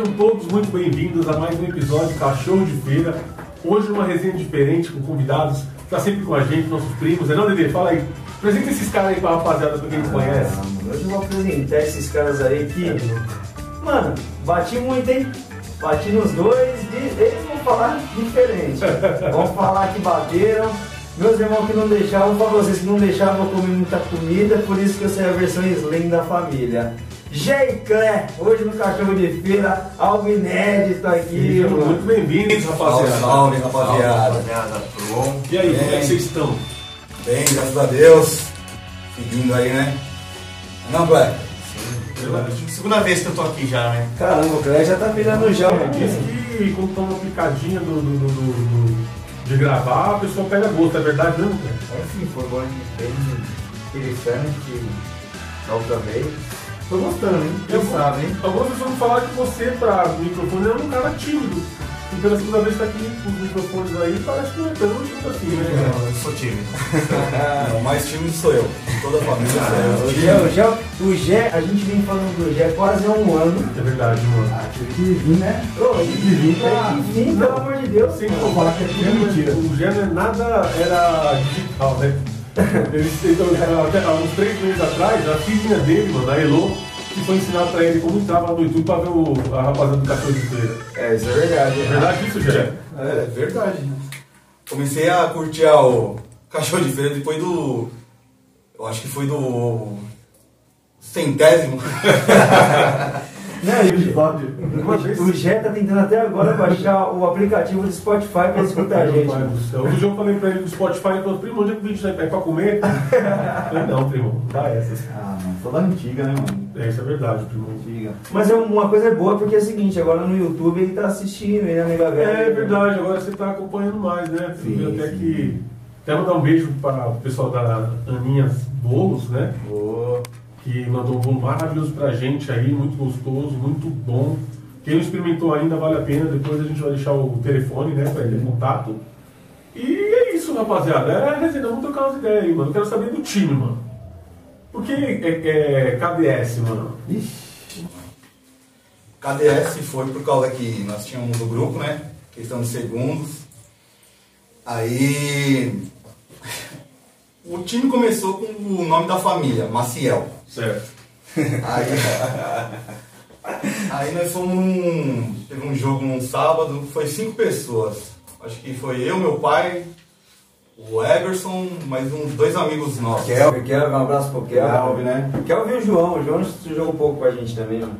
sejam todos muito bem-vindos a mais um episódio Cachorro de Feira. Hoje uma resenha diferente com convidados, tá sempre com a gente, nossos primos. É não, Dede? Fala aí. Apresenta esses caras aí pra rapaziada, pra quem não conhece. Ah, hoje eu vou apresentar esses caras aí que. Mano, bati muito, hein? Bati nos dois e eles vão falar diferente. vão falar que bateram. Meus irmãos que não deixavam, vou falar pra vocês que não deixavam eu comer muita comida, por isso que eu sei a versão slim da família. Jeiclé, hoje no Cachorro de Feira, algo inédito aqui, Sejam mano. muito bem-vindos, Salve, rapaziada. salve, rapaziada. Rapaziada, tudo bom? E aí, como é Bem. que vocês estão? Bem, graças a Deus. Seguindo aí, né? Não, Black? Segunda vez que eu tô aqui já, né? Caramba, o Clé já tá virando já, É, mano. diz que quando toma uma picadinha do, do- do- do- do- de gravar, a pessoa pega gosto, é verdade mesmo? cara? É sim, foi bom, bem interessante da outra vez. Tô gostando, hein? Quem Eu- sabe, hein? Algumas pessoas me falaram que você, para o microfone, era um cara tímido. E pela segunda vez que tá aqui com os microfones aí, parece que não é tão tímido assim, né? cara? Eu sou tímido. Não, o mais tímido sou eu. Toda a família sou eu. O Gé, o Gé, o Gé, a gente vem falando do Gé quase há um ano. É verdade, mano. Ah, tive que vir, né? Ô, tive que vir pra vir, pelo amor de Deus. Sem falar que é mentira. O Gé não é nada era digital, né? Ele tentou, até há uns três meses atrás, a filhinha dele, mano, a Elo, que foi ensinar pra ele como entrava no YouTube pra ver o, a rapaziada do cachorro de feira. É, isso é verdade. É verdade isso, Gé? É verdade. Comecei a curtir o cachorro de feira depois do. Eu acho que foi do. Centésimo. Não, e o, o Gé tá tentando até agora baixar o aplicativo do Spotify pra escutar a gente. céu. Outro dia eu falei pra ele do Spotify, ele falou, primo, onde é que o vídeo sai pra comer? Eu falei, não, primo, dá essas. Ah, mano, sou da antiga, né, mano? É, isso é verdade, primo. Antiga. Mas é uma coisa boa porque é o seguinte, agora no YouTube ele tá assistindo, ele é amiga velha. É verdade, agora você tá acompanhando mais, né? Sim, até sim. que. Até mandar um beijo para o pessoal da Aninhas Bolos, né? Boa. Que mandou um bolo maravilhoso pra gente aí, muito gostoso, muito bom. Quem não experimentou ainda vale a pena, depois a gente vai deixar o telefone, né, pra ele ter contato. E é isso, rapaziada. É resenha, vamos trocar umas ideias aí, mano. Quero saber do time, mano. Por que é, é KDS, mano? Ixi. KDS foi por causa que nós tínhamos o grupo, né? Questão de segundos. Aí. O time começou com o nome da família, Maciel. Certo. Aí, aí nós fomos num. Teve um jogo num sábado, foi cinco pessoas. Acho que foi eu, meu pai, o Everson, mais uns dois amigos nossos. Kelvin, Kelvin, um abraço pro Kelvin. Kelvin, né? Kelvin e o João, o João jogou um pouco com a gente também, mano.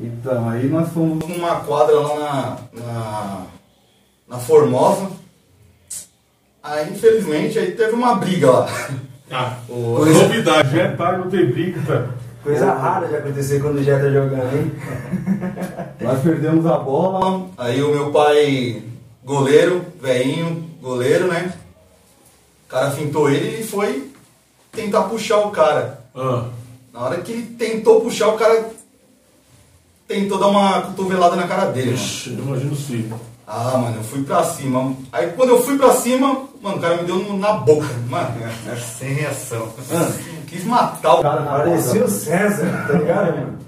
Então, aí nós fomos. numa quadra lá na, na, na Formosa. Aí, infelizmente, aí teve uma briga lá. Ah, O- novidade, né? Tá, não tem briga. tá? Coisa rara de acontecer quando o Jé tá jogando, hein? Nós perdemos a bola. Aí o meu pai, goleiro, velhinho, goleiro, né? O cara fintou ele e foi tentar puxar o cara. Ah, Na hora que ele tentou puxar, o cara tentou dar uma cotovelada na cara dele, mano. ixi, eu imagino sim. Ah, mano, eu fui pra cima. Aí quando eu fui pra cima, mano, o cara me deu no- na boca, mano. Sem reação. Mano, quis matar o cara. Parecia o César, tá ligado, mano?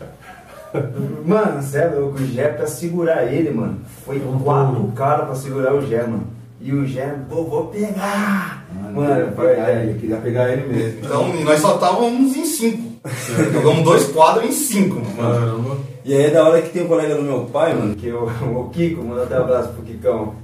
Mano, você é louco, o Jé pra segurar ele, mano. Foi quatro caras pra segurar o Jé, mano. E o Jé, pô, vou pegar! Mano, Mano, pegar ele, queria pegar ele mesmo. Então, nós só estávamos em cinco. Jogamos dois quadros em cinco, mano. Caramba. E aí é da hora que tem um colega do meu pai, mano, que é o, o Kiko, manda até um abraço pro Kikão.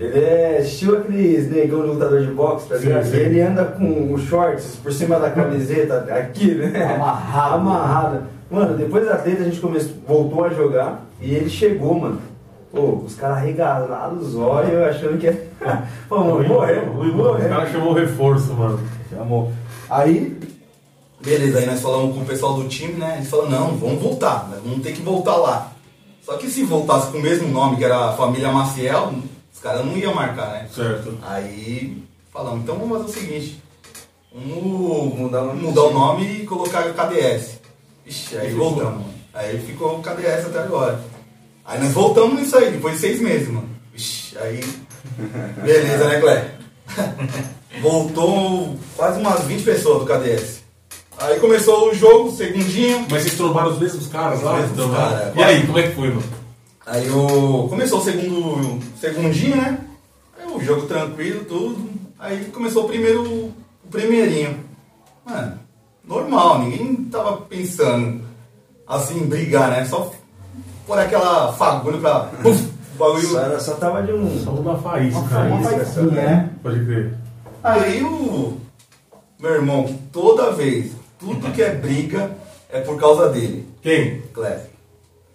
Ele é estilo aqueles negão de lutador de boxe, tá Sim, ligado? sim. E ele anda com os shorts por cima da camiseta aqui, né? Amarrado. Amarrado. Mano, depois da treta a gente começou, voltou a jogar e ele chegou, mano. Pô, os caras arregalaram os olhos achando que é. Pô, mano, morreu, O morreu. cara chamou o reforço, mano. Chamou. Aí, Beleza, aí nós falamos com o pessoal do time, né? Eles falaram, não, vamos voltar, nós vamos ter que voltar lá. Só que se voltasse com o mesmo nome, que era a família Maciel, os caras não iam marcar, né? Certo. Aí falamos, então vamos fazer o seguinte, vamos Mudar o mudar o nome e colocar KDS. Ixi, aí E voltamos. mano. Aí ficou o KDS até agora. Aí nós voltamos nisso aí, depois de seis meses, mano. Ixi, aí. Beleza, né, Clé? Voltou quase umas 20 pessoas do KDS. Aí começou o jogo, segundinho. Mas vocês trombaram os mesmos caras lá? Os mesmos Então, caras, é. E aí, como é que foi, mano? Aí o. Começou o segundo. Segundinho, né? Aí o jogo tranquilo, tudo. Aí começou o primeiro. O primeirinho. Mano, normal, ninguém tava pensando assim, em brigar, né? Só por aquela fagulha pra. Puf, o bagulho. Só, só tava de um. Só uma faísca, Uma cara. faísca, só, né? Pode crer. Aí o. Meu irmão, toda vez, tudo que é briga é por causa dele. Quem? Cleber.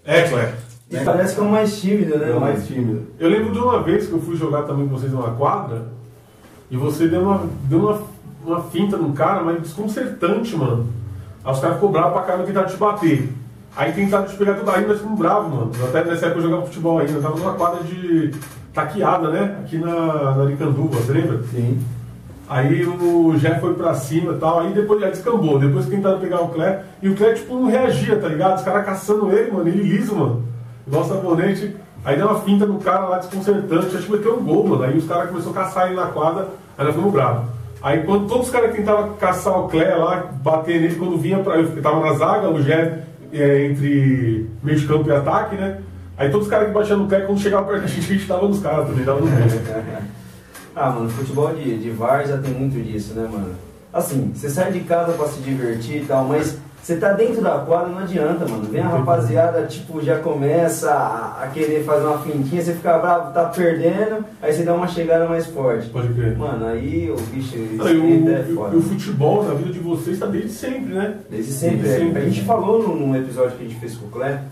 É, Clé. E parece que é o mais tímido, né? É o mais tímido. Eu lembro de uma vez que eu fui jogar também com vocês numa quadra e você deu uma, deu uma, uma finta num cara, mas desconcertante, mano. Aí os caras cobraram pra caramba tentaram te bater. Aí tentaram te pegar tudo aí, nós ficamos bravos, mano. Até nessa época eu jogava futebol ainda, eu tava numa quadra de taqueada, né? Aqui na, na Aricanduva, você lembra? Sim. Aí o Jeff foi pra cima e tal, aí depois já descambou. Depois tentaram pegar o Clé, e o Clé, tipo, não reagia, tá ligado? Os caras caçando ele, mano, ele liso, mano. Igual sabonete. Aí deu uma finta no cara lá desconcertante, acho que meteu um gol, mano. Aí os caras começaram a caçar ele na quadra, aí nós fomos bravos. Aí quando todos os caras tentavam caçar o Clé lá, bater nele, quando vinha pra. Eu tava na zaga, o Jeff é, entre meio de campo e ataque, né? Aí todos os caras que batiam no Clé, quando chegavam perto da gente, a gente tava nos caras também, tava no meio. Ah, mano, futebol de, de VAR já tem muito disso, né, mano? Assim, você sai de casa pra se divertir e tal, mas você tá dentro da quadra, não adianta, mano. Vem a rapaziada, tipo, já começa a, a querer fazer uma fintinha, você fica bravo, tá perdendo, aí você dá uma chegada mais forte. Pode crer. Mano, aí o bicho Não, e, o, é o- foda. e o futebol na vida de vocês tá desde sempre, né? Desde sempre. Desde é. sempre. A gente falou num episódio que a gente fez com o Clé,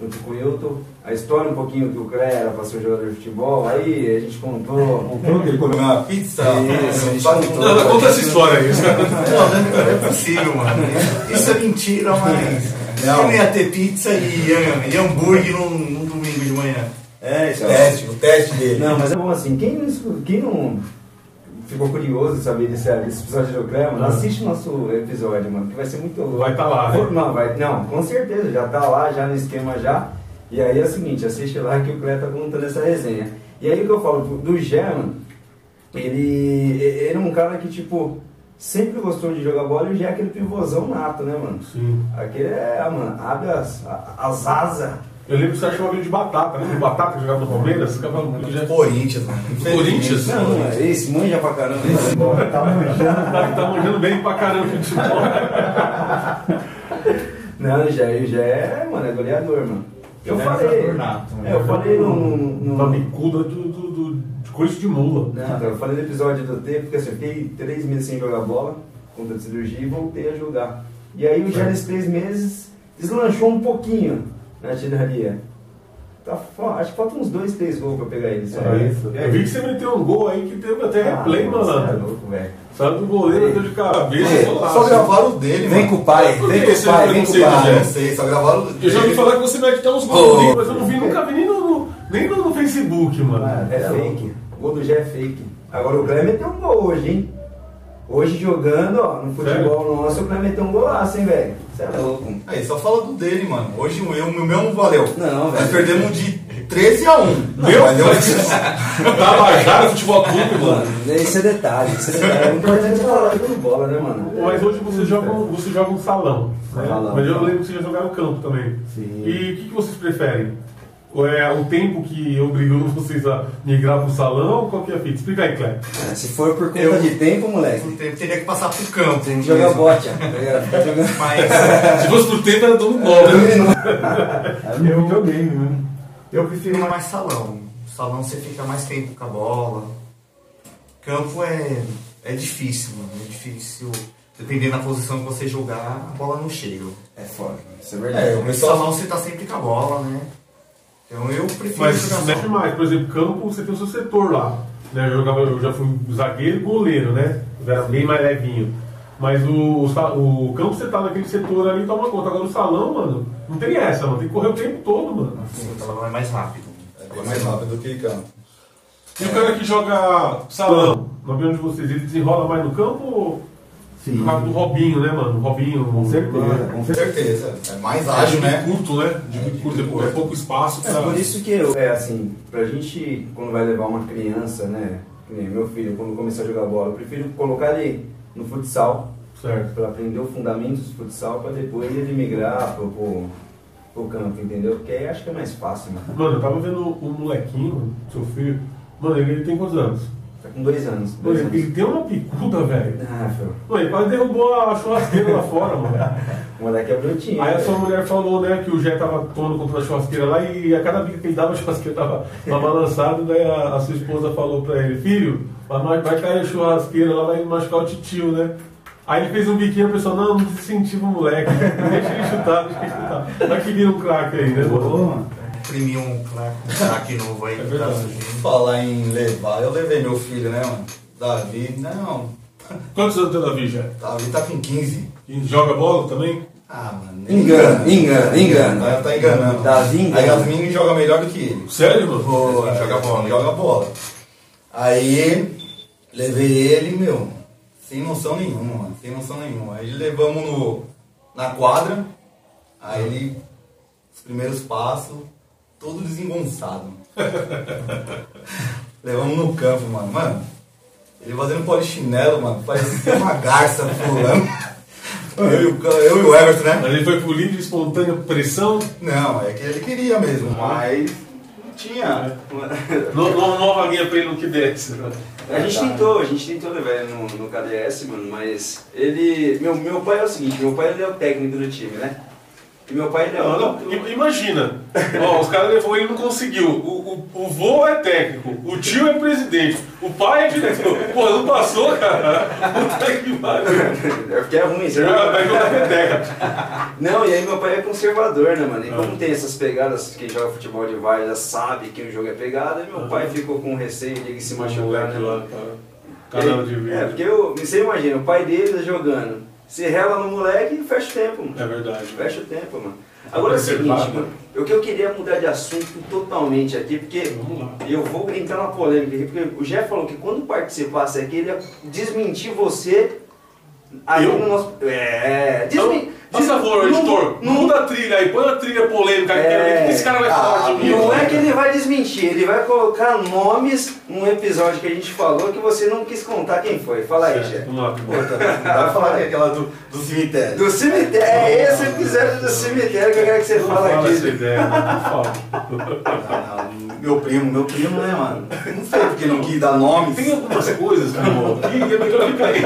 junto com o Hilton, a história um pouquinho que o Clé era pra ser um jogador de futebol, aí a gente contou. Contou que ele comeu uma pizza? Isso, a gente Só- contou. Não, não, conta essa história aí. Não, não é possível, mano. Isso é mentira, mas. Não. Eu não ia ter pizza e, e hambúrguer num, num domingo de manhã. É, O isso teste, o teste dele. Não, mas é bom assim, quem não, quem não ficou curioso de saber desse, desse episódio do Clé, mano, Ah. assiste o nosso episódio, mano, que vai ser muito louco. Vai tá lá, né? Não, vai, não, com certeza, já tá lá, já no esquema já. E aí é o seguinte, assiste lá que o Clé tá contando essa resenha. E aí o que eu falo do- mano, ele, ele é um cara que, tipo, sempre gostou de jogar bola e o Gé é aquele pivôzão nato, né, mano? Sim. Aquele é, mano, abre as, as asas. Eu lembro que você achava ele de batata, né? O batata que jogava no Palmeiras, ficava muito já. Corinthians, mano. Corinthians? Não, não é esse, manja pra caramba. Esse, tá manjando. Tá, tá manjando bem pra caramba de futebol. Não, já, já é, mano, é goleador, mano. Eu é falei. jogador nato, é, eu falei no. no, Uma no bicuda do, do, do- de coice de mula. não, eu falei no episódio do tempo, porque assim, eu fiquei três meses sem jogar bola, conta de cirurgia, e voltei a jogar. E aí, já nesses três meses, deslanchou um pouquinho na artilharia. Tá, acho que faltam uns dois, três gols pra eu pegar ele só. É isso. Eu vi que você meteu um gol aí que teve até replay, Ah, você É malandro. louco, velho. Saiu do goleiro, deu de cabeça, É, só gravaram o dele, Vem mano. com o pai, vem com o pai, vem com o Ah, pai. né? não sei, só gravaram o Eu já ouvi dele. falar que você mete até uns Oh. gols, mas eu não vi, nunca vi nem no, nem no, Facebook, mano. Ah, é fake. O gol do Gé é fake. Agora o Cleber meteu um gol hoje, hein? Hoje jogando, ó, no futebol nosso, o Cleber meteu um golaço, hein, velho? Você é louco. Aí, só fala do dele, mano. Hoje o meu, o meu não valeu. Não, Nós velho. perdemos de 13 a 1. Meu? Mas eu- Tabajara Futebol Clube, mano. Isso é detalhe, isso é detalhe. O importante é falar jogando bola, né, mano? Mas hoje você joga, um- você joga um salão, né? Salão. Mas eu lembro que você já jogava no campo também. Sim. E o que, que vocês preferem? Ou é o tempo que obrigou vocês a migrar pro salão? Qual que é a fita? Explica aí, Cleber. Ah, Se for por conta Eu- de tempo, moleque, Eu teria que passar pro campo. tem que jogar bote, tá jogando. Mas Se fosse pro tempo, era todo bola. né? É no videogame, né? eu prefiro mais salão. Salão você fica mais tempo com a bola. Campo é, é difícil, mano. É difícil. Dependendo da posição que você jogar, a bola não chega. É foda, isso é É, verdade. eu No pessoal salão você tá sempre com a bola, né? Então eu prefiro Mas jogar mexe mais. Por exemplo, campo, você tem o seu setor lá. Né? Eu, jogava, eu já fui zagueiro e goleiro, né? Eu era bem mais levinho. Mas o, o, o campo você tá naquele setor ali toma conta. Agora o salão, mano, não tem essa, mano. Tem que correr o tempo todo, mano. Sim, o salão é mais rápido. é mais rápido do que campo. E o cara que joga salão, na opinião de vocês, ele desenrola mais no campo ou Sim. por causa do Robinho, né, mano? Robinho. Com certeza, com Com certeza. É mais ágil, né? curto, né? De curto, é pouco espaço É por isso que eu, é assim, pra gente, quando vai levar uma criança, né? Meu filho, quando começar a jogar bola, eu prefiro colocar ele no futsal, Certo. Pra aprender o fundamentos do futsal pra depois ele migrar pro, pro, pro campo, entendeu? Porque aí acho que é mais fácil, mano. Mano, eu tava vendo o molequinho, seu filho. Mano, ele tem quantos anos? Tá com dois anos. Dois ele, anos. ele tem uma picuda, velho. Ah. Mano, ele quase derrubou a churrasqueira lá fora, mano. O moleque é brutinho. Aí a sua mulher falou, né, que o Jé tava tomando conta da churrasqueira lá e a cada bica que ele dava, a churrasqueira tava, tava balançada, daí a, a sua esposa falou pra ele, filho, vai, vai cair a churrasqueira lá, vai machucar o titio, né? Aí ele fez um biquinho, a pessoa, não, não desincentiva o moleque, deixa ele chutar, deixa ele chutar. Vai que vira um craque aí, né? mano? Imprimir um craque um craque novo aí É verdade. tá surgindo. Falar em levar, eu levei meu filho, né, mano? Davi, não. Quantos anos tem o Davi já? Davi tá com 15. E Joga bola também? Ah, mano. Engana, engana, engana. Tá, tá enganando. Davi engana. A Yasmin joga melhor do que ele. Sério, mano? Pô, Yasmin joga bola, Joga bola. Aí, levei ele, meu, sem noção nenhuma, mano. Sem noção nenhuma. Aí levamos no, na quadra. Aí ele, os primeiros passos, todo desengonçado. levamos no campo, mano. Mano, ele fazendo polichinelo, mano. Parecia uma garça pulando. Eu, e eu e o Everton, né? Mas ele foi por livre espontânea pressão, Não, é que ele queria mesmo, mas não tinha. não, não, não vaguinha pra ele no que desce. né? A gente tentou, a gente tentou levar ele no, no KDS, mano, mas ele. Meu, meu pai é o seguinte, meu pai ele é o técnico do time, né? E meu pai é Não, não, im- imagina, ó, os caras levou ele não conseguiu. O, o, o vô é técnico, o tio é presidente, o pai é diretor. Pô, não passou, cara. Puta que pariu. É porque é ruim, vai jogar peteca. Não, e aí meu pai é conservador, né, mano? E como tem essas pegadas, quem joga futebol de VAR já sabe que o jogo é pegada, e meu pai ficou com receio de se machucar, né, mano? Canal de É, vídeo. porque eu, você imagina, o pai dele tá jogando. Se rela no moleque e fecha o tempo, mano. É verdade. Fecha o tempo, mano. Agora é o seguinte, Preservado. mano. O que eu queria mudar de assunto totalmente aqui, porque eu vou entrar na polêmica aqui, porque o Jeff falou que quando participasse aqui, ele ia desmentir você aí Eu? nosso. É. Então, Desmen... por favor, editor, não- muda a trilha aí, põe a trilha polêmica aí, É. que esse cara vai falar de mim. Não é que ele vai desmentir, ele vai colocar nomes num episódio que a gente falou que você não quis contar quem foi. Fala aí, lá. Vai falar que é aquela do, do cemitério. Do cemitério, é esse episódio do cemitério que eu quero que você Não fale fala essa aqui. ideia, não fala. Ah, não, meu primo, meu primo, né, mano? Não sei porque não quis dar nome, Tem algumas coisas, meu que é melhor ficar aí.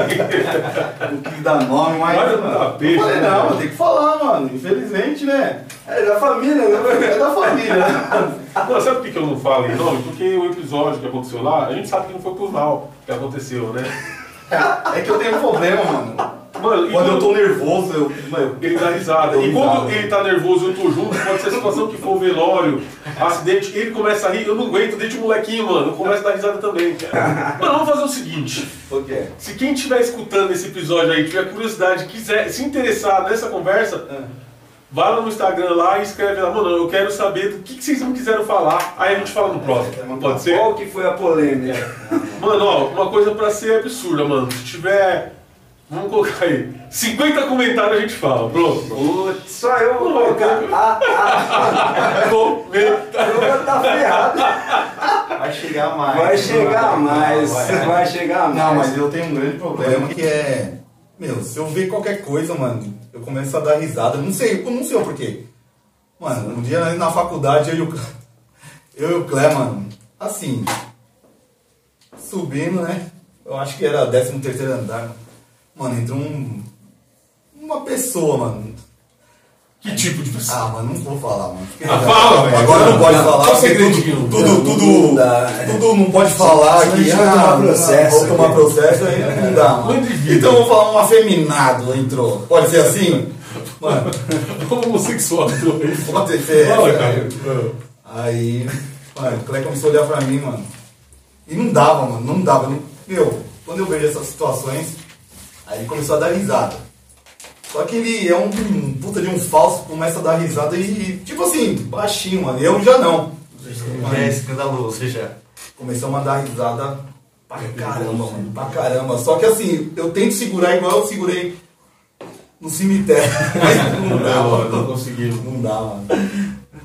não quis dar nome, mas. Olha no mano, tapete, eu falei, né? não, tem que falar, mano. Infelizmente, né? É da família, né? É da família, né? Não, sabe por que que eu não falo em nome? Porque o episódio que aconteceu lá, a gente sabe que não foi por mal que aconteceu, né? É que eu tenho um problema, mano. Mano, Quando eu tô nervoso, eu. Mano, Ele dá risada. E quando ele tá nervoso e eu tô junto, pode ser a situação que for velório, acidente, ele começa a rir, eu não aguento, deixa o molequinho, mano, eu começo a dar risada também, cara. Mano, vamos fazer o seguinte. o quê? Se quem estiver escutando esse episódio aí, tiver curiosidade, quiser se interessar nessa conversa, vai lá no Instagram lá e escreve lá, mano, eu quero saber do que, que vocês não quiseram falar, aí a gente fala no próximo. Pode ser? Qual que foi a polêmica? Mano, ó, uma coisa pra ser absurda, mano. Se tiver. Vamos colocar aí. 50 comentários a gente fala, pronto. Putz, só eu vou vai colocar. Ah, ah, vou tá ferrado. Vai chegar mais. Vai chegar mais. Vai. Vai chegar mais. Não, mas eu tenho um grande problema que é. Meu, se eu ver qualquer coisa, mano, eu começo a dar risada. Não sei, eu não sei o porquê. Mano, um dia na faculdade eu e o. Cle- Eu e o Clé, mano, assim. Subindo, né? Eu acho que era 13 terceiro andar. Mano, entrou um. Uma pessoa, mano. Que tipo de pessoa? Ah, mano, não vou falar, mano. Ah, fala, velho. Agora não pode Não, falar. porque segredinho. Tudo, tudo, Não, tudo, não dá. tudo não pode falar gente vai ah, tomar processo Vou tomar processo aí, não dá, mano. Então vamos falar um afeminado entrou. Pode ser assim? Mano, Homossexual. pode ser. Fala, é, cara. Aí, mano, o Clé começou a olhar pra mim, mano. E não dava, mano, não dava. Meu, quando eu vejo essas situações, aí ele começou a dar risada. Só que ele é um, um puta de um falso, começa a dar risada e, tipo assim, baixinho, mano. Eu já não. É escandaloso já. Começamos a dar risada pra caramba, mano. Pra caramba. Só que assim, eu tento segurar igual eu segurei no cemitério. Mas não dá, Não, não mano. conseguimos. Não dá, mano.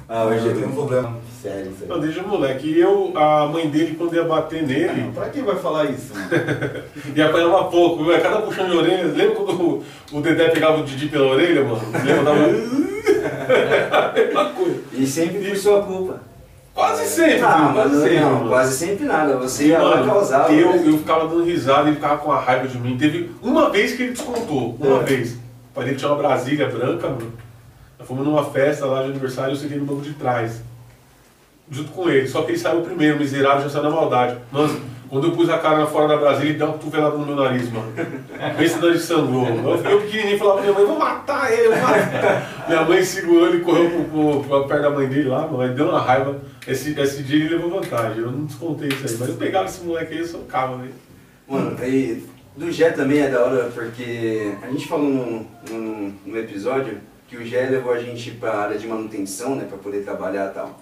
Ah, hoje Eu tenho um problema sério isso Não, aí. desde moleque. E eu, a mãe dele, quando ia bater nele, Pra quem vai falar isso? e apanhava pouco, viu? cada puxão de orelha. Lembra quando o, o Dedé pegava o Didi pela orelha, mano? Mesma coisa. E sempre por sua culpa. Quase sempre, Ah, mas quase não, sempre. não, mano. quase sempre nada. Você E, ia lá mano, causar. eu, né? eu ficava dando risada e ele ficava com a raiva de mim. Teve uma vez que ele descontou, uma É. vez. O pai dele tinha uma Brasília branca, mano. Fomos numa festa lá de aniversário eu sentei no banco de trás. Junto com ele. Só que ele saiu primeiro, miserável, já saiu na maldade. Mano, quando eu pus a cara na fora da Brasília, ele deu uma cotovelada no meu nariz, mano. Pensa da de sangrou. Eu fiquei pequenininho e falava pra minha mãe, vou matar ele, vou matar. Minha mãe segurou ele, correu pro, pro, pro, perto da mãe dele lá, mano. Deu uma raiva. Esse, esse dia ele levou vantagem. Eu não descontei isso aí. Mas eu pegava esse moleque aí e socava, né? Mano, aí do Gé também é da hora porque a gente falou no, no, no episódio que o Gé levou a gente pra área de manutenção, né, pra poder trabalhar e tal.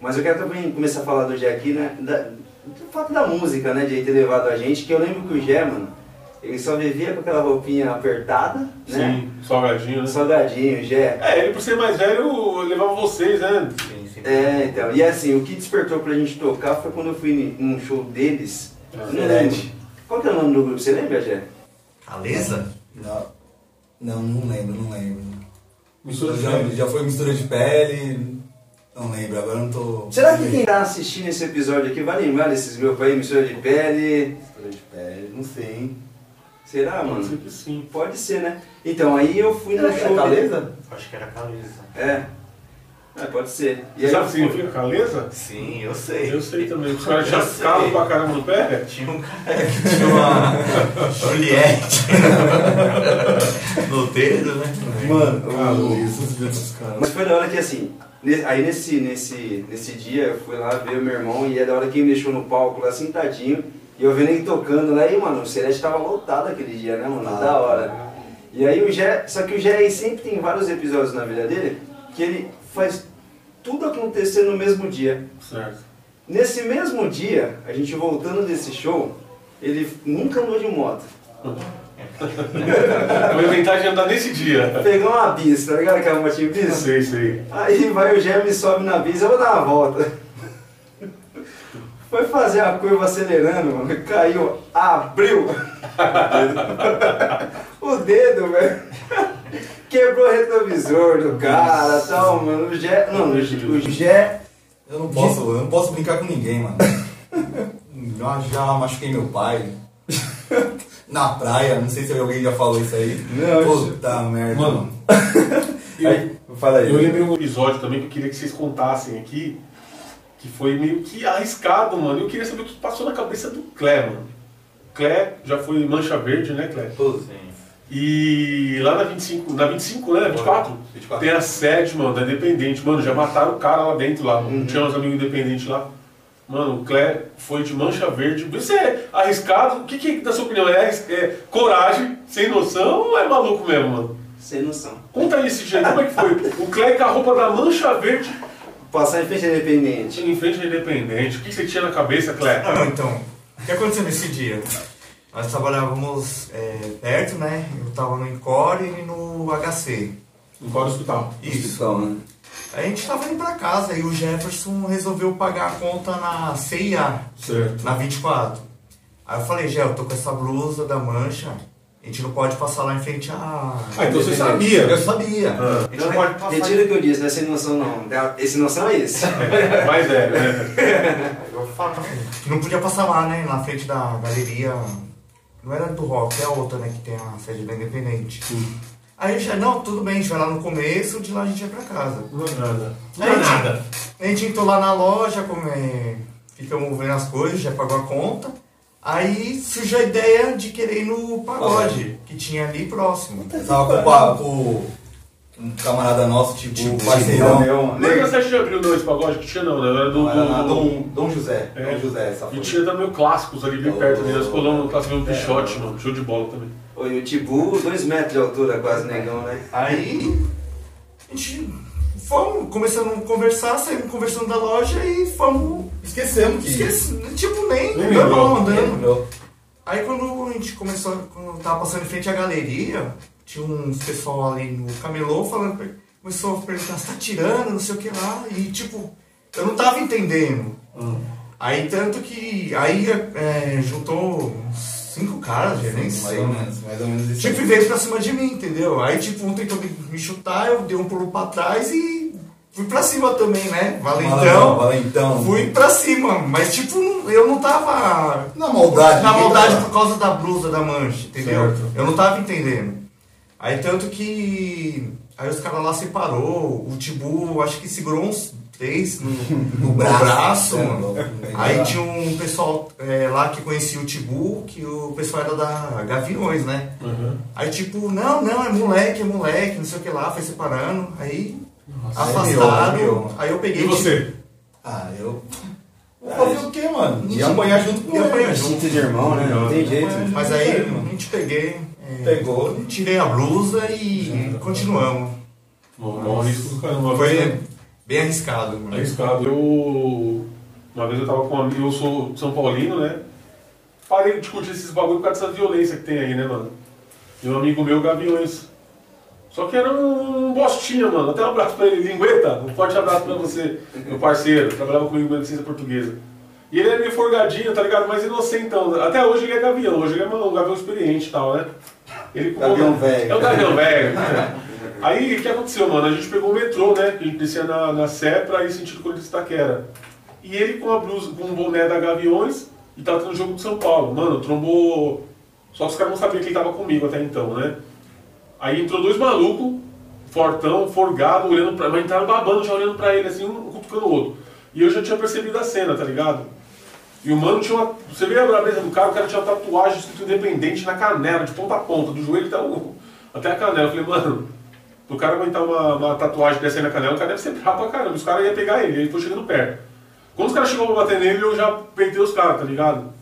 Mas eu quero também começar a falar do Gé aqui, né, da, do fato da música, né, de ele ter levado a gente, que eu lembro que o Gé, mano, ele só vivia com aquela roupinha apertada, né, Sim, salgadinho, né? salgadinho, Gé. É, ele por ser mais velho, levava vocês, né? Sim, sim. É, então, e assim, o que despertou pra gente tocar foi quando eu fui num show deles, Ah, não lembro. Qual que é o nome do grupo, você lembra, Gé? Caleza? Não, não, não lembro, não lembro. Mistura de já, pele. já foi mistura de pele, não lembro, agora não tô. Será que quem tá assistindo esse episódio aqui vai lembrar desses grupos aí, mistura de pele? Mistura de pele, não sei, hein? Será, Pode ser mano? que sim. Pode ser, né? Então, aí eu fui no show. caleza? Acho que era caleza. É. É, pode ser. E Você aí sabe o que fui- significa caleza? Sim, eu sei. Eu sei também. Os caras já calam pra caramba no pé. Tinha um cara que tinha uma Juliette no dedo, né? Mano, Caleza. esses esses caras. Mas foi da hora que assim, aí nesse, nesse, nesse dia eu fui lá ver o meu irmão e é da hora que ele me deixou no palco lá sentadinho e eu vendo ele tocando lá e, mano, o Celeste tava lotado aquele dia, né, mano? Ah. Da hora. E aí o Gé, só que o Gé aí sempre tem vários episódios na vida dele que ele faz tudo acontecer no mesmo dia. Certo. Nesse mesmo dia, a gente voltando desse show, ele nunca andou de moto. Vou inventar de andar nesse dia. Pegou uma bis, tá ligado aquela motinha bis? Sei, sei. Aí vai o e sobe na bis, eu vou dar uma volta. Foi fazer a curva acelerando, mano, caiu, abriu o dedo, velho. Quebrou o retrovisor do cara e tal, mano. O Gé. Não, o Gé- Gé. Eu não posso, eu não posso brincar com ninguém, mano. Já, já machuquei meu pai. Na praia, não sei se alguém já falou isso aí. Não, Puta merda. Mano, Aí, fala aí. eu lembrei um episódio também que eu queria que vocês contassem aqui, que foi meio que arriscado, mano. Eu queria saber o que passou na cabeça do Clé, mano. Clé já foi mancha verde, né, Clé? Sim. E lá na 25, na 25, né? 24, 24. tem a sede, mano, da Independente. Mano, já mataram o cara lá dentro, lá. Não tinha uns amigos independentes lá. Mano, o Clé foi de mancha verde. Isso é arriscado? O que, que na sua opinião, é, é coragem, sem noção ou é maluco mesmo, mano? Sem noção. Conta aí esse dia, como é que foi? O Clé com a roupa da mancha verde Passar em frente à independente. em frente à Independente. O que você tinha na cabeça, Clé? Não, então, o que aconteceu nesse dia? Nós trabalhávamos é, perto, né? Eu tava no Encore e no HC. Qual hospital? Isso. Então, né? A gente tava indo pra casa e o Jefferson resolveu pagar a conta na CIA, Certo. na 24. Aí eu falei, Gé, eu tô com essa blusa da mancha, a gente não pode passar lá em frente à. Ah, então você Eu sabia. sabia. Ah, A gente não pode passar. Retira o que eu disse, não é sem noção não. Esse noção é esse. mas é, né? Eu falo que não podia passar lá, né? Na frente da galeria. Não era do rock, é a outra, né? Que tem a sede da Independente. Aí a gente, não, tudo bem, a gente vai lá no começo, de lá a gente vai pra casa. Não é nada. Aí, a gente- A gente entrou lá na loja, como é, ficamos vendo as coisas, já pagou a conta. Aí surgiu a ideia de querer ir no pagode, que tinha ali próximo. Tava com, o um camarada nosso, tipo, um parceirão. Meu, Mas você acha que abriu dois pagodes? Que tinha não, né? Era do. Não, era na do- Dom, Dom José. É. Dom José, essa E tinha também o clássicos ali bem Oh. perto ali. Nós colamos no clássico um pichote, mano. Show de bola também. Oi, o Tibu, dois metros de altura, quase negão, né? Aí a gente fomos, começando a conversar, saímos conversando da loja e fomos. Esquecemos que. Esqueci, tipo, nem Nem andando. Lembrou. Aí quando a gente começou, quando tava passando em frente à galeria, tinha uns pessoal ali no camelô falando pra ele, começou a perguntar, você tá tirando, não sei o que lá. E tipo, eu não tava entendendo. Aí tanto que. Aí é, juntou uns cinco caras, já nem Mais sei. ou né? menos, mais ou menos isso. Tipo, veio pra cima de mim, entendeu? Aí, tipo, um tentou me- me chutar, eu dei um pulo pra trás e fui pra cima também, né? Valentão, Valentão. valentão. Fui pra cima, mas, tipo, eu não tava Na maldade. na maldade tava- por causa da blusa da mancha, entendeu? Certo. Eu não tava entendendo. Aí, tanto que. Aí os caras lá separou, o Tibu, acho que segurou uns três no, no braço, É, mano. louco. Aí tinha um pessoal é, lá que conhecia o Tibu, que o pessoal era da Gaviões, né? Uhum. Aí tipo, não, não, é moleque, é moleque, não sei o que lá, foi separando, aí Nossa, afastaram, é meu, é aí eu peguei E você? Ah, eu. Vou fazer o quê, mano? Ia apanhar junto com ele. apanhar junto. De irmão, né? Não tem jeito. Mas- Mas aí a gente peguei, é, Pegou. tirei a blusa e continuamos. Bom, bom risco do caramba. Uma Foi vez- bem arriscado. mano. Arriscado. Eu. Uma vez eu tava com um amigo, eu sou São Paulino, né? Parei de discutir esses bagulho por causa dessa violência que tem aí, né, mano? E um amigo meu, Gaviões. Só que era um bostinha, mano. Até um abraço pra ele, Lingueta. Um forte abraço pra você, meu parceiro. Trabalhava comigo na licença portuguesa. E ele é meio forgadinho, tá ligado? Mas inocentão. Até hoje ele é gavião. Hoje ele é um gavião experiente e tal, né? Ele Gavião velho. É o gavião velho. Aí, o que aconteceu, mano? A gente pegou o metrô, né? Que a gente descia na, na Sé pra ir sentido Corinthians Itaquera. E ele com a blusa, com o boné da Gaviões e tava tendo jogo de São Paulo. Mano, trombou. Só que os caras não sabiam que ele tava comigo até então, né? Aí entrou dois malucos, fortão, forgado, olhando pra. Mas entraram babando, já olhando pra ele, assim, um cutucando o outro. E eu já tinha percebido a cena, tá ligado? E o mano tinha uma. Você vê a brabeza do cara, o cara tinha uma tatuagem escrito independente na canela, de ponta a ponta, do joelho até, o, até a canela. Eu falei, mano, pro cara aguentar uma, uma tatuagem dessa aí na canela, o cara deve ser brabo pra caramba. Os caras iam pegar ele, ele foi chegando perto. Quando os caras chegou pra bater nele, eu já peitei os caras, tá ligado?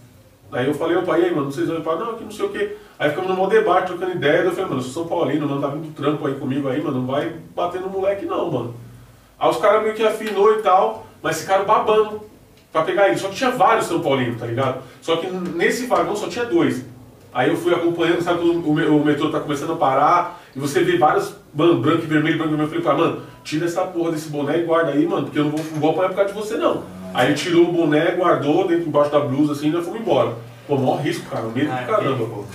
Aí eu falei, opa, e aí, mano, vocês vão falar, não, aqui não sei o quê. Aí ficamos no maior debate, trocando ideia. Eu falei, mano, eu sou São Paulino, mano, tá vindo trampo aí comigo aí, mano, não vai bater no moleque não, mano. Aí os caras meio que afinou e tal, mas ficaram babando pra pegar ele. Só que tinha vários São Paulinos, tá ligado? Só que nesse vagão só tinha dois. Aí eu fui acompanhando, sabe, quando o o metrô tá começando a parar, e você vê vários, mano, branco e vermelho, branco e vermelho. Eu falei, mano, tira essa porra desse boné e guarda aí, mano, porque eu não vou, não vou apanhar por causa de você, não. Aí ele tirou o boné, guardou dentro, embaixo da blusa, assim, e nós fomos embora. Pô, maior risco, cara, medo Ah, do caramba. perigo.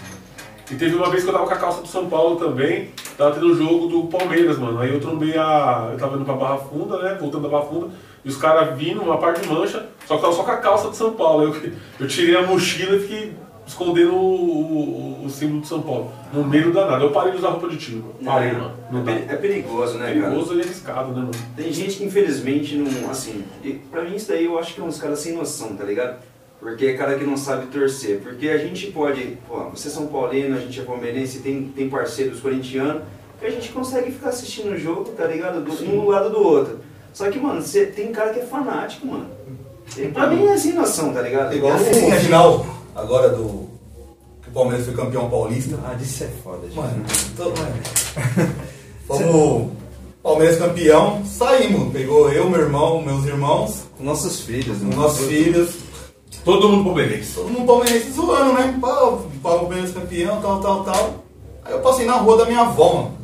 E teve uma vez que eu tava com a calça do São Paulo também, tava tendo o jogo do Palmeiras, mano. Aí eu trombei a. Eu tava indo pra Barra Funda, né? Voltando da Barra Funda, e os caras vindo, uma parte de mancha, só que tava só com a calça do São Paulo. Eu, eu tirei a mochila e fiquei escondendo o, o- o símbolo do São Paulo. No meio da nada. Eu parei de usar roupa de time. Parei, mano. Não É, dá. peri- é perigoso, né, É cara? perigoso e arriscado, né, mano? Tem gente que infelizmente não. Assim, pra mim isso daí eu acho que é uns caras sem noção, tá ligado? Porque é cara que não sabe torcer. Porque a gente pode. Pô, você é São Paulino, a gente é palmeirense, tem, tem parceiros corintianos, que a gente consegue ficar assistindo o jogo, tá ligado? Do, um do lado do outro. Só que, mano, você, tem cara que é fanático, mano. E pra mim é sem noção, tá ligado? Igual Assim, a final agora do. Que o Palmeiras foi campeão paulista. Ah, disso é foda, gente. Mano, tô, mano. Fomos Palmeiras campeão, saímos. Pegou eu, meu irmão, meus irmãos, Com nossos filhos, os né? nossos filhos. Todo mundo palmeirense. Todo mundo palmeirense zoando, né? Pá, Palmeiras campeão, tal, tal, tal. Aí eu passei na rua da minha avó, mano.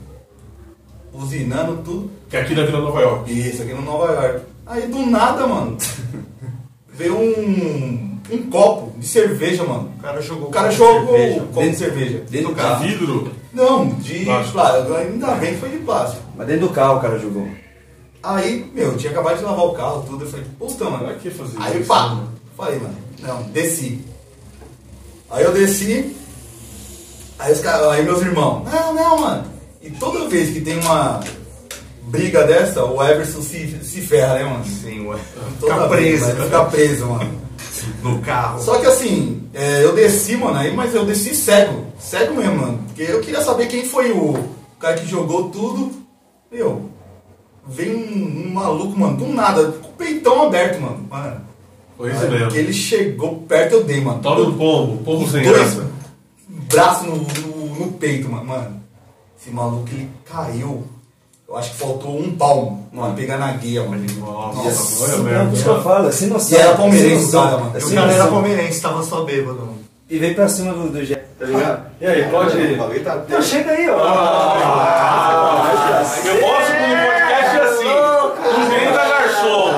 Buzinando tudo. Que aqui da Vila Nova York. Isso, aqui no Nova York. Aí do nada, mano, veio um, um copo de cerveja, mano. O cara jogou O cara jogou cerveja. o copo de cerveja. Dentro do De carro. vidro. Não, de Plástico. plástico. Ainda bem que foi de plástico. Mas dentro do carro o cara jogou. Aí, meu, eu tinha acabado de lavar o carro, tudo. Eu falei, puta, mano. Pra que fazer Aí, isso? pá, falei, mano, não, desci. Aí eu desci, aí, os caras, aí meus irmãos, não, não, mano. E toda vez que tem uma briga dessa, o Everson se, se ferra, né, mano? Sim, ué. Toda vez, preso. vai ficar preso, mano. No carro. Só que assim, é, eu desci, mano, aí, mas eu desci cego. Cego mesmo, mano. Porque eu queria saber quem foi o cara que jogou tudo. Meu, vem um, um maluco, mano, do nada, com o peitão aberto, mano. Mano. Foi isso Aí, mesmo. Que ele chegou perto, eu dei, mano. Toma um pombo, pombo sem Dois graça. braços no, no, no peito, mano. Mano, esse maluco, ele caiu. Eu acho que faltou um palmo pra pegar na guia, mano. Nossa, Não, merda. por isso que eu falo, é sem noção. E era palmeirense, É cara, mano. É O cara era palmeirense, tava só bêbado. E vem pra cima do, do Gé, tá ligado? E aí, pode ir. Tá Então chega aí, ó. Eu gosto quando o podcast é assim. Não vem da garçom.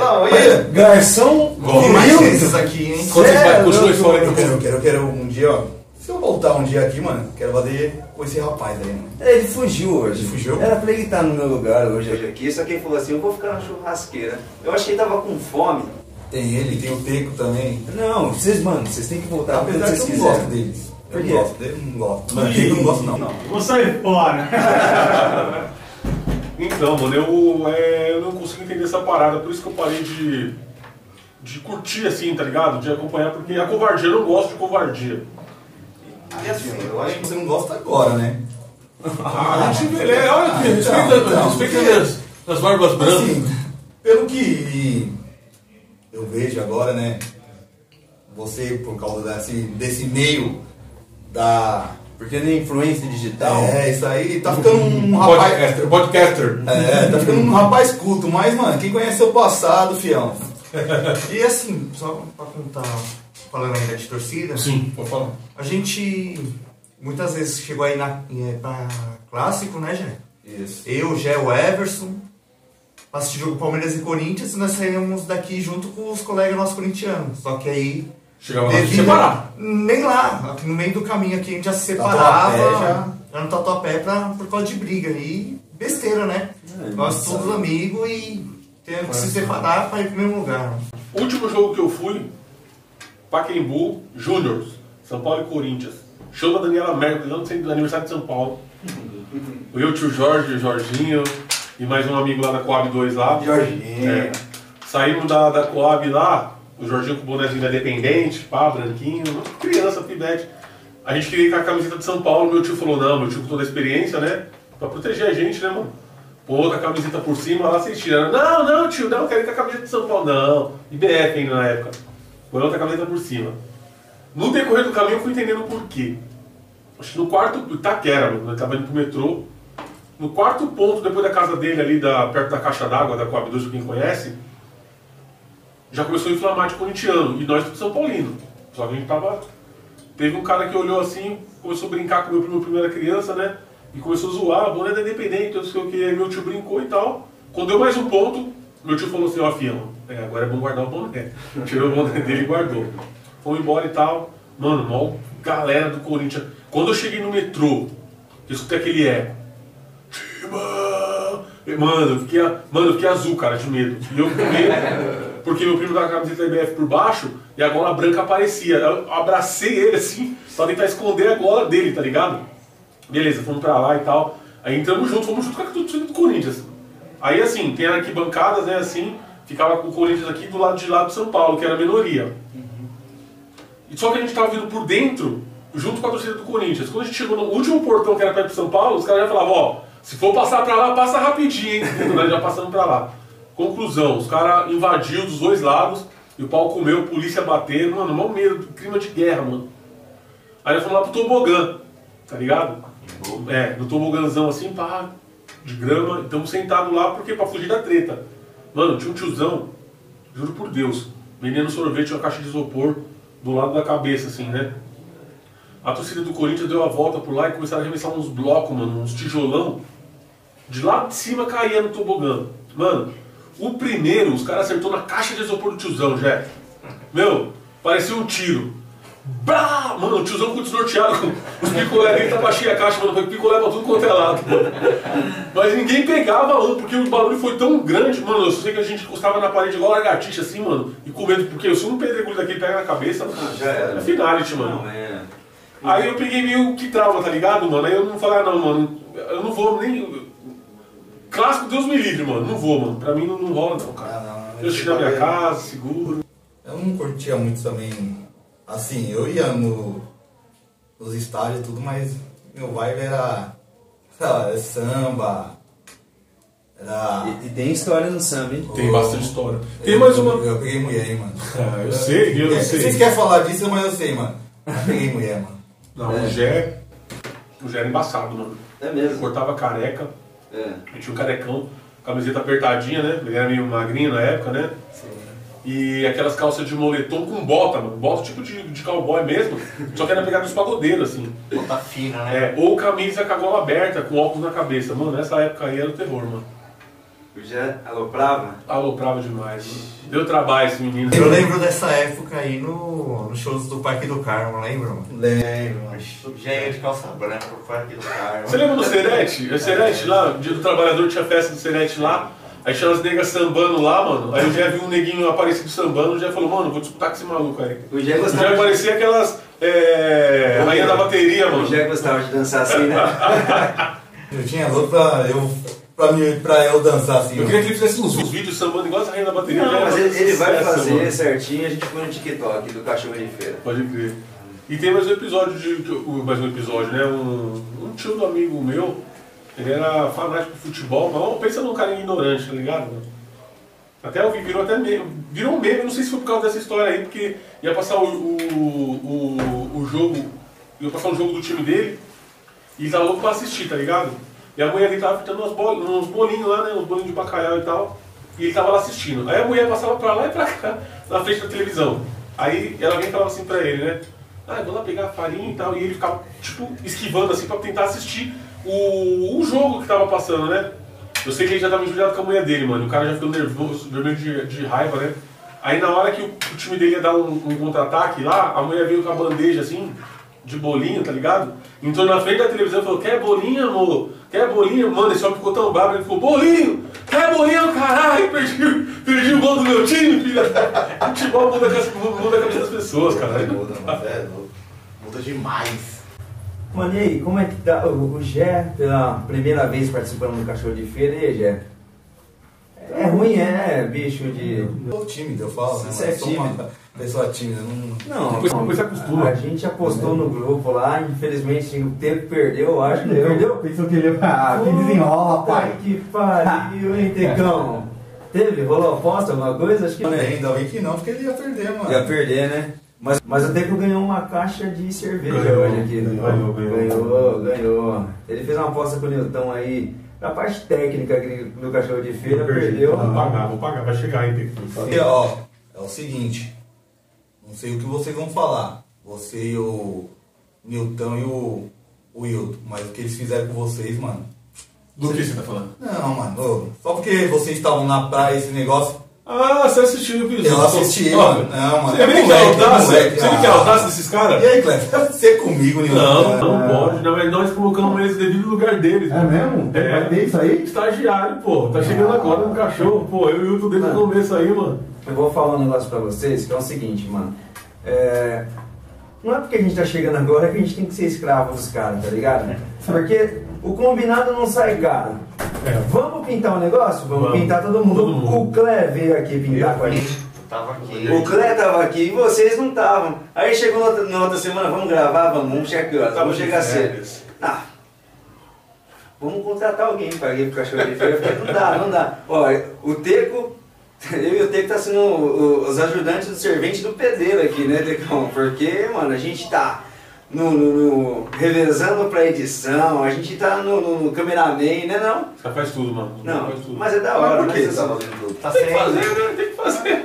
Não, e aí? Garçom Tem mais esses aqui, hein? Continua a história Eu que eu quero, eu quero um dia, ó. Eu voltar um dia aqui, mano, quero fazer com esse rapaz aí, mano. Ele fugiu hoje. Ele fugiu? Era pra ele estar no meu lugar hoje. Hoje aqui, só que ele falou assim, eu vou ficar na churrasqueira. Eu achei que ele tava com fome. Tem ele, tem o Teco também. Não, vocês, mano, vocês têm que voltar quando Apesar que vocês eu não gosto quiserem. deles. Por Eu quê? não gosto dele, não gosto. Mano, Teco eu não gosto não. não. Vou sair fora. Então, mano, eu, é, eu não consigo entender essa parada, por isso que eu parei de, de curtir assim, tá ligado? De acompanhar, porque a covardia, eu não gosto de covardia. E assim, eu acho que você não gosta agora, né? Ah, a gente envelhece, olha aqui, respeita, Então, então, respeita as, as barbas brancas. Assim, pelo que eu vejo agora, né? Você, por causa desse, desse meio da. Porque na influência digital. É, isso aí, tá ficando um rapaz. Podcaster, podcaster. É, tá ficando um rapaz culto, mas, mano, quem conhece seu passado, fião? E assim, só pra contar, falando ainda de torcida, Sim, pode falar. a gente muitas vezes chegou aí na, é, pra clássico, né, Jé? Isso. Eu, Jé, o Everson, pra assistir jogo Palmeiras e Corinthians, e nós saímos daqui junto com os colegas nossos corintianos. Só que aí. Chegava lá, separar. Nem lá, aqui no meio do caminho aqui a gente já se Tatuapé, separava, já. já no tatuapé pra, por causa de briga. E besteira, né? Nós todos amigos e temos que se separar pra ir pro mesmo lugar. Último jogo que eu fui, Pacaembu Júnior, São Paulo e Corinthians. Show da Daniela Merkel, lá no centro do aniversário de São Paulo. Eu, o tio Jorge, o Jorginho e mais um amigo lá da Coab 2 lá. Jorginho. É. Saímos da, da Coab lá, o Jorginho com o bonézinho da Dependente, pá, branquinho, criança, pivete. A gente queria ir com a camiseta de São Paulo, meu tio falou, não, meu tio com toda a experiência, né? Pra proteger a gente, né, mano? Pô, outra camiseta por cima, lá vocês tiraram. Não, não, tio, não, quero ir com a camiseta de São Paulo. Não, IBF ainda na época. Põe outra camiseta por cima. No decorrer do caminho eu fui entendendo o porquê. Acho que no quarto, Itaquera, mano, nós tava indo pro metrô. No quarto ponto, depois da casa dele ali, da, perto da caixa d'água, da Coab 2, quem conhece, já começou a inflamar de corintiano. E nós de São Paulino. Só que a gente tava. Teve um cara que olhou assim, começou a brincar com meu primo, primeira criança, né? E começou a zoar, o boné da Independente, não sei o que. Meu tio brincou e tal. Quando deu mais um ponto, meu tio falou assim: Ó, fião, é, agora é bom guardar o boné. Tirou o boné dele e guardou. Fomos embora e tal. Mano, mó galera do Corinthians. Quando eu cheguei no metrô, eu escutei aquele eco. Mano, eu fiquei, mano, eu fiquei azul, cara, de medo. Eu com medo, porque meu primo tava com a camiseta IBF por baixo e a gola branca aparecia. Eu abracei ele assim, pra tentar esconder a gola dele, tá ligado? Beleza, fomos pra lá e tal. Aí entramos juntos, fomos junto com a torcida do Corinthians. Aí assim, tem arquibancadas, né, assim, ficava com o Corinthians aqui do lado de lá do São Paulo, que era a minoria. E só que a gente tava vindo por dentro, junto com a torcida do Corinthians. Quando a gente chegou no último portão que era perto de São Paulo, os caras já falavam, ó, se for passar pra lá, passa rapidinho, hein? Nós já passando pra lá. Conclusão, os caras invadiram dos dois lados, e o pau comeu, polícia batendo, mano, mó medo, clima de guerra, mano. Aí nós fomos lá pro tobogã, tá ligado? É, no tobogãzão assim, pá, de grama, estamos sentados lá porque pra fugir da treta. Mano, tinha um tiozão, juro por Deus, vendendo sorvete uma caixa de isopor do lado da cabeça, assim, né? A torcida do Corinthians deu a volta por lá e começaram a arremessar uns blocos, mano, uns tijolão. De lá de cima caía no tobogã. Mano, o primeiro, os caras acertou na caixa de isopor do tiozão, já. Meu, parecia um tiro. Brá! Mano, o tiozão ficou desnorteado. com Os picolé dele tava cheio a caixa, mano. Foi picolé pra tudo quanto é lado. mano. Mas ninguém pegava um, porque o barulho foi tão grande, mano. Eu sei que a gente encostava na parede igual lagartixa, assim, mano. E com medo, porque se um pedregulho daquele pega na cabeça, Ah, já era. é finality, mano. Não, é. Aí eu peguei meio que trauma, tá ligado, mano? Aí eu não falei, ah, não, mano, eu não vou nem. Clássico, Deus me livre, mano. Não vou, mano. Pra mim não, não rola, não, cara. Ah, não, Eu chego na minha casa, seguro. Eu não curtia muito também. Assim, eu ia no, nos estádios e tudo, mas meu vibe era. era samba. Era. E, e tem história no samba, hein? Tem bastante história. Tem mais uma. Eu peguei mulher, hein, mano. Ah, eu sei, eu É, sei. Vocês querem falar disso, mas eu sei, mano. Eu peguei mulher, mano. Não, o Gé. O Gé era embaçado, mano. É Ele mesmo. cortava careca, É. ele tinha um carecão, camiseta apertadinha, né? Ele era meio magrinho na época, né? E aquelas calças de moletom com bota, mano. Bota tipo de, de cowboy mesmo. Só que era pegada dos pagodeiros, assim. Bota fina, né? É, ou camisa com a gola aberta, com óculos na cabeça. Mano, nessa época aí era o terror, mano. Eu já aloprava. Aloprava demais. Mano. Deu trabalho esse menino. Eu lembro dessa época aí no, no shows do Parque do Carmo, lembra? mano? Lembro, Já ia de calça branca pro Parque do Carmo. Você lembra do Serete? O Serete lá, dia do trabalhador tinha festa do Serete lá. Aí tinha as negas sambando lá, mano. Aí eu já vi um neguinho aparecido sambando, já falou, mano, vou disputar com esse maluco aí. O Jé Já gostava, parecia aquelas. É, rainha da bateria, o mano. Jé gostava de dançar assim, né? Eu tinha louco pra eu, pra, mim, pra eu dançar assim. Eu queria que ele fizesse uns vídeos sambando igual as rainha da bateria. já Não, mas ele, ele vai fazer mano. certinho, a gente põe no TikTok do cachorro de feira. Pode crer. E tem mais um episódio de. Mais um episódio, né? Um, um tio do amigo meu, ele era fanático de futebol, mas pensa num cara ignorante, tá ligado? Até vi, virou até meme, virou um meme, não sei se foi por causa dessa história aí, porque ia passar o, o, o, o jogo, ia passar um jogo do time dele, e tava louco pra assistir, tá ligado? E a mulher dele tava fritando umas bol, uns bolinhos lá, né? Uns bolinhos de bacalhau e tal. E ele tava lá assistindo. Aí a mulher passava pra lá e pra cá, na frente da televisão. Aí ela vem e falava assim pra ele, né? Ah, vou lá pegar a farinha e tal. E ele ficava, tipo, esquivando assim pra tentar assistir o, o jogo que tava passando, né? Eu sei que ele já tava enjulhado com a mulher dele, mano. O cara já ficou nervoso, vermelho de, de raiva, né? Aí na hora que o, o time dele ia dar um, um contra-ataque lá, a mulher veio com a bandeja assim, de bolinho, tá ligado? Entrou na frente da televisão e falou, quer bolinho, amor? Quer bolinho? Mano, esse homem ficou tão bravo, ele falou, bolinho! Quer bolinho, caralho? Perdi, perdi o gol do meu time, filha! Futebol muda, a cabeça- muda a cabeça das pessoas, cara. Muda, mano. É louco. Muda demais. Mano, e aí, como é que tá o, o Gé, pela primeira vez participando do Cachorro de Feira, e aí, Gé? É ruim, é, bicho de... Eu sou tímido, eu falo, né? Você é sou uma tímido. Pessoa tímida, não. Não, Depois- depois você acostuma. a gente apostou no grupo lá, infelizmente o tempo perdeu, eu acho, não perdeu? Pensou que ele ah, que desenrola, pai. que pariu, hein, Tecão? Teve? Rolou aposta, alguma coisa? Acho que não. Ainda bem que não, porque ele ia perder, mano. Ia perder, né? Mas, mas o Teco ganhou uma caixa de cerveja Ganhou, hoje aqui. ganhou, ganhou. ganhou, ganhou. Ele fez uma aposta com o Nilton aí. Na parte técnica do cachorro de feira, perdeu. Vou pagar, vou pagar, vai chegar aí, tem E, ó, é o seguinte, não sei o que vocês vão falar, você e o Nilton e o, o Wilton, mas o que eles fizeram com vocês, mano. Do que você tá falando? Não, mano, só porque vocês estavam na praia, esse negócio, Ah, você assistiu o episódio? eu assisti, mano. Não, mano. Você vê é que é é audácia? Você vê que é ah. audácia desses caras? E aí, Cleber, você comigo, Nilton? Não, não pode. Na verdade, nós colocamos eles devido no lugar deles. É mesmo? É. isso aí? Estagiário, pô. Tá chegando agora no cachorro. Pô, eu e o Hilton desde o começo aí, mano. Eu vou falar um negócio pra vocês que é o seguinte, mano. É, Não é porque a gente tá chegando agora que a gente tem que ser escravo dos caras, tá ligado? Porque o combinado não sai caro. É. Vamos pintar o negócio? Vamos, Vamos. pintar todo mundo. Todo mundo. O Clé veio aqui pintar com a gente. Eu tava aqui. O Clé tava aqui e vocês não estavam. Aí chegou na outra, na outra semana, vamos gravar, vamos, vamos chegar aqui, ó, vamos chegar cedo. Ah, vamos contratar alguém para ir pro cachorro de feira, porque não dá, não dá. Ó, o Teco, eu e o Teco tá sendo os ajudantes do servente do pedreiro aqui, né, Tecão? Porque, mano, a gente tá no, no, no- revezando pra edição, a gente tá no, no, no cameraman, né não? Você faz tudo, mano. Não, faz tudo. mas é da hora, por que né? você tá fazendo tudo? Tá Tem que fazer, né? Tem que fazer.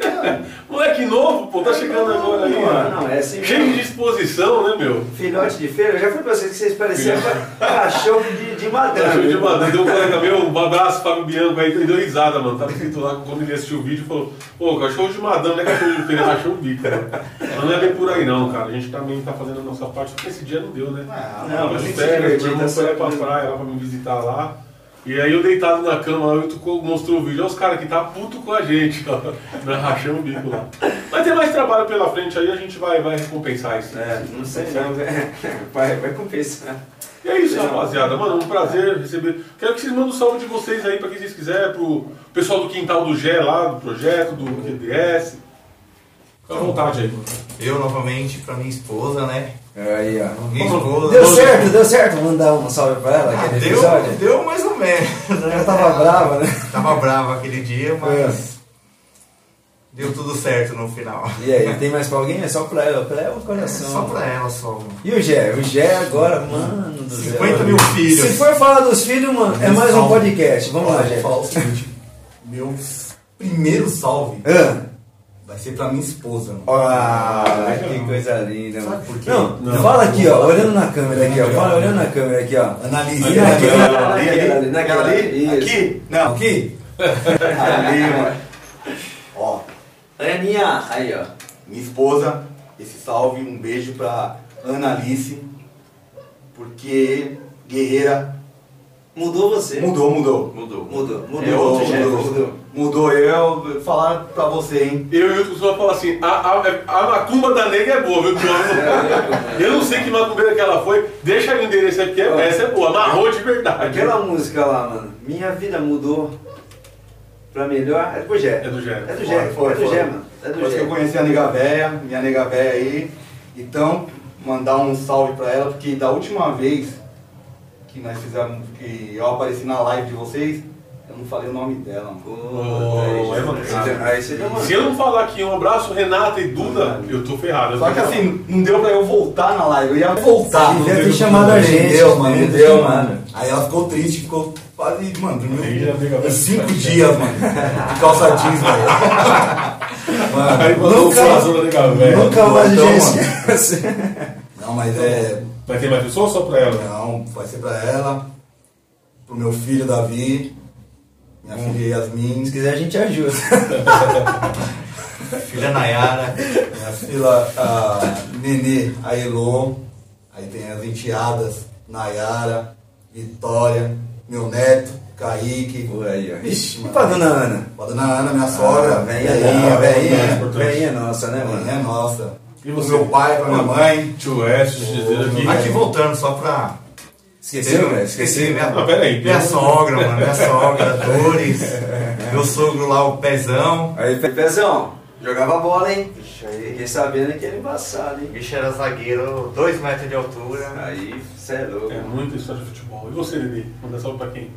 Moleque novo, pô, tá chegando agora aí, Não, mano. não, é assim Cheio de disposição, né, meu? Filhote de feira, eu já falei pra vocês que vocês pareciam cachorro de, de madame. Cachorro de madame. Deu um colega meu, um abraço, Fábio Bianco, aí deu risada, mano. Tava escrito lá, quando ele assistiu o vídeo, falou: pô, cachorro de madame, não é cachorro de feira, é cachorro bico, né? Mas não é bem por aí, não, cara. A gente também tá fazendo a nossa parte, porque esse dia não deu, né? Não, Tava mas divertir, meu irmão foi pra né? praia lá pra me visitar lá. E aí eu deitado na cama lá, o Tuco mostrou o vídeo, olha os caras que tá puto com a gente, ó, né, rachando o bico lá. Mas tem mais trabalho pela frente aí, a gente vai, vai recompensar isso. É, não sei não, velho. vai, vai compensar. E é isso, rapaziada. Mano, um prazer receber. Quero que vocês mandem um salve de vocês aí pra quem vocês quiserem, pro pessoal do Quintal do Gé lá, do projeto, do QDS. Fica à vontade aí, mano. Eu novamente pra minha esposa, né? Aí, ó. Deu certo, deu certo. Vamos dar um salve pra ela, Ah, aquele deu, episódio. deu mais ou menos. né? Ela tava brava, né? Tava brava aquele dia, mas. É. Deu tudo certo no final. E aí, tem mais pra alguém? É só pra ela. Pra ela o coração. Só pra ela, só. mano. E o Gé? O Gé agora, mano do céu. 50 mil filhos. Se for falar dos filhos, mano, é mais um podcast. Vamos lá, Olha, Gé. eu vou falar o seguinte, meu primeiro salve Ah, vai ser pra minha esposa, mano. Ah, que coisa linda, mano. Sabe por quê? Não, Não. fala aqui, ó, olhando na câmera aqui, ó. Fala olhando na câmera aqui, ó. Analise. Aqui, ali, naquela ali, ali? Aqui? Não, aqui? ali, mano. Ó, Aninha, aí ó. minha esposa, esse salve, um beijo pra Ana Alice, porque guerreira Mudou você. mudou, mudou. Mudou. Mudou. Mudou. É outro Mudou. jeito, Mudou. Mudou eu, falar pra você, hein? Eu e o Wilson falam assim, a, a, a macumba da nega é boa, viu? Eu não sei que macumbeira que ela foi, deixa aí o endereço aí, porque essa é boa, amarrou de verdade. Aquela música lá, mano. Minha vida mudou pra melhor. É do Gé. É do Gé. É do Gé. Foi, É do. Gé, mano. É do Depois que eu Gé. conheci a nega véia, minha nega véia aí. Então, mandar um salve pra ela, porque da última vez que nós fizemos, que eu apareci na live de vocês, eu não falei o nome dela, mano. Oh, é mancada. Aí você deu uma. Se eu não falar aqui um abraço, Renata e Duda, eu tô ferrado. eu Só tô que ferrado. assim, não deu pra eu voltar na live, eu ia voltar. Sim, não deve ter chamado a gente, Deu, mano, não deu, mano. Aí ela ficou triste, ficou quase, mano, dormiu cinco dias, mano, de calça jeans, velho. Mano, Aí mandou Nunca-. Nunca mais a gente mano. esquece. Não, mas é, Vai ter mais pessoas ou só pra ela? Não, vai ser pra ela, pro meu filho Davi, minha filha Yasmin, Se quiser a gente ajuda. Filha Nayara. minha filha a Nenê, a Elô, aí tem as enteadas, Nayara, Vitória, meu neto, Kaique, Por aí, ó. Ixi, E pra dona Ana? a dona Ana, minha sogra, Ah, velhinha, velhinha. Venha nossa, né, velhinha mano? nossa. E você? meu pai, pra minha mãe. Tio S, dizer aqui. Aqui voltando, só pra. Esqueceu, velho? Esqueci, Esqueceu. minha, Ah, peraí, minha sogra, mano, minha sogra, Dores, meu sogro lá, o Pezão. Aí, Pezão, jogava bola, hein? Fiquei sabendo que era embaçado, hein? bicho era zagueiro, 2 metros de altura. Aí, cê é louco. É muita história de futebol. E você, Nenê? Manda salve pra quem?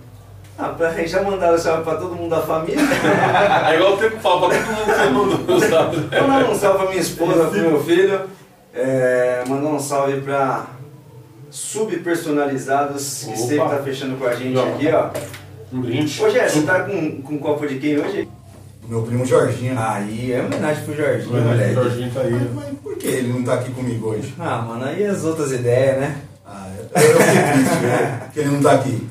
Ah, já mandaram salve pra todo mundo da família. É igual o tempo fala pra todo mundo que mandou, sabe? Vou mandar um salve pra minha esposa, pro meu filho. É, mandar um salve pra Subpersonalizados, que Opa. sempre tá fechando com a gente aqui, ó. Um brinde. Ô, Jé, você tá com, com um copo de quem hoje? Meu primo Jorginho. aí é homenagem pro Jorginho, O moleque. Jorginho tá Mas, aí. mas por que ele não tá aqui comigo hoje? Ah, mano, aí as outras ideias, né? Ah, eu, eu fiquei triste, né? Que ele não tá aqui.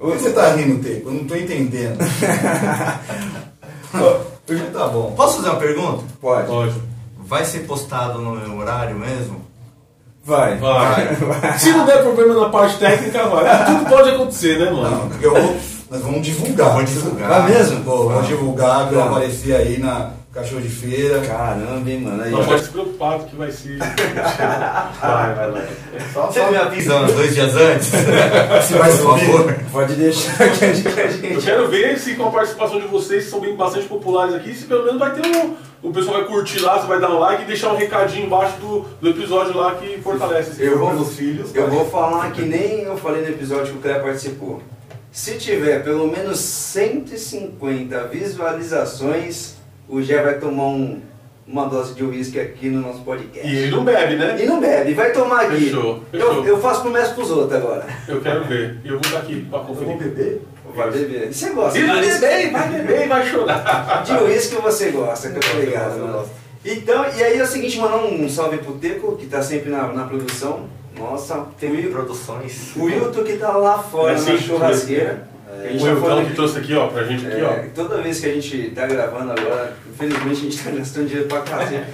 Por que você tá rindo, Teco? Eu não tô entendendo. Hoje tá bom. Posso fazer uma pergunta? Pode. Pode. Vai ser postado no meu horário mesmo? Vai. Vai. Se não der problema na parte técnica, vai. Tudo pode acontecer, né, mano? Não, porque eu vou, nós vamos divulgar. Vou divulgar. Vai mesmo? Pô, vamos divulgar que eu Não. apareci aí na Cachorro de Feira. Caramba, hein, mano. Aí, Não ó. pode se preocupar que vai ser. Vai, vai, vai. Só, Você me avisando dois dias antes? se vai Por subir. favor. Pode deixar que a gente... Eu quero ver se com a participação de vocês, que são bem bastante populares aqui, se pelo menos vai ter um. O pessoal vai curtir lá, você vai dar um like e deixar um recadinho embaixo do, do episódio lá que fortalece esse Eu vou- dos filhos. Eu vou falar que nem eu falei no episódio que o Cleber participou. Se tiver pelo menos 150 visualizações, o Gé vai tomar um- uma dose de uísque aqui no nosso podcast. E ele não bebe, né? E não bebe, vai tomar aqui. Fechou, fechou. Eu, eu faço promessa pros outros agora. Eu quero ver. E eu vou estar aqui pra conferir. beber? Vai beber. E você gosta E vai beber, vai beber e vai chorar. De uísque você gosta, que eu tô Eu ligado, eu mano. Então, e aí é o seguinte, mandar um salve pro Teco, que tá sempre na, na produção. Nossa, Tem o Wil- produções. o Wilton que tá lá fora É na sim, churrasqueira. A gente que trouxe aqui, ó, pra gente aqui, É, ó. toda vez que a gente tá gravando agora, infelizmente a gente tá gastando dinheiro pra casa.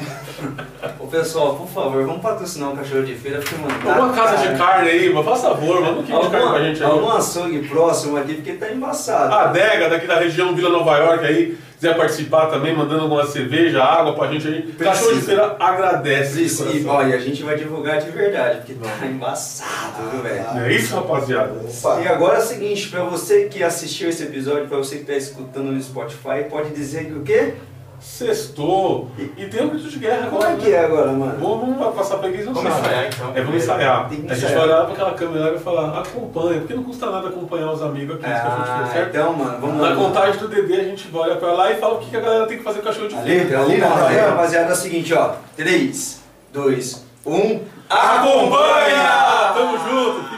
Ô pessoal, por favor, vamos patrocinar um cachorro de feira, porque mano. Alguma casa de carne aí, mas faz favor, manda um quilo de carne pra gente aí. Algum açougue próximo aqui, porque tá embaçado. A adega daqui da região Vila Nova York aí, quiser participar também, mandando alguma cerveja, água pra gente aí. Cachorro de feira agradece. de Isso, e coração. olha, a gente vai divulgar de verdade, porque tá embaçado, viu, velho? É isso, rapaziada. Opa. E agora é o seguinte, pra você que assistiu esse episódio, pra você que tá escutando no Spotify, pode dizer que o quê? Sextou. E tem um grito de guerra Como agora. é que é agora, mano? Vamos, vamos passar pra eles não Vamos ensaiar, então. É, vamos ensaiar. Tem que A gente vai olhar pra aquela câmera e falar, acompanha, porque não custa nada acompanhar os amigos aqui, esse cachorro de Ah, certo? então, mano, vamos Na lá. contagem do DD a gente vai olhar pra lá e fala o que que a galera tem que fazer com o cachorro de Ali, feira. ali, na na tela. rapaziada, é o seguinte, ó. 3, 2, 1. Acompanha! Tamo junto, filho.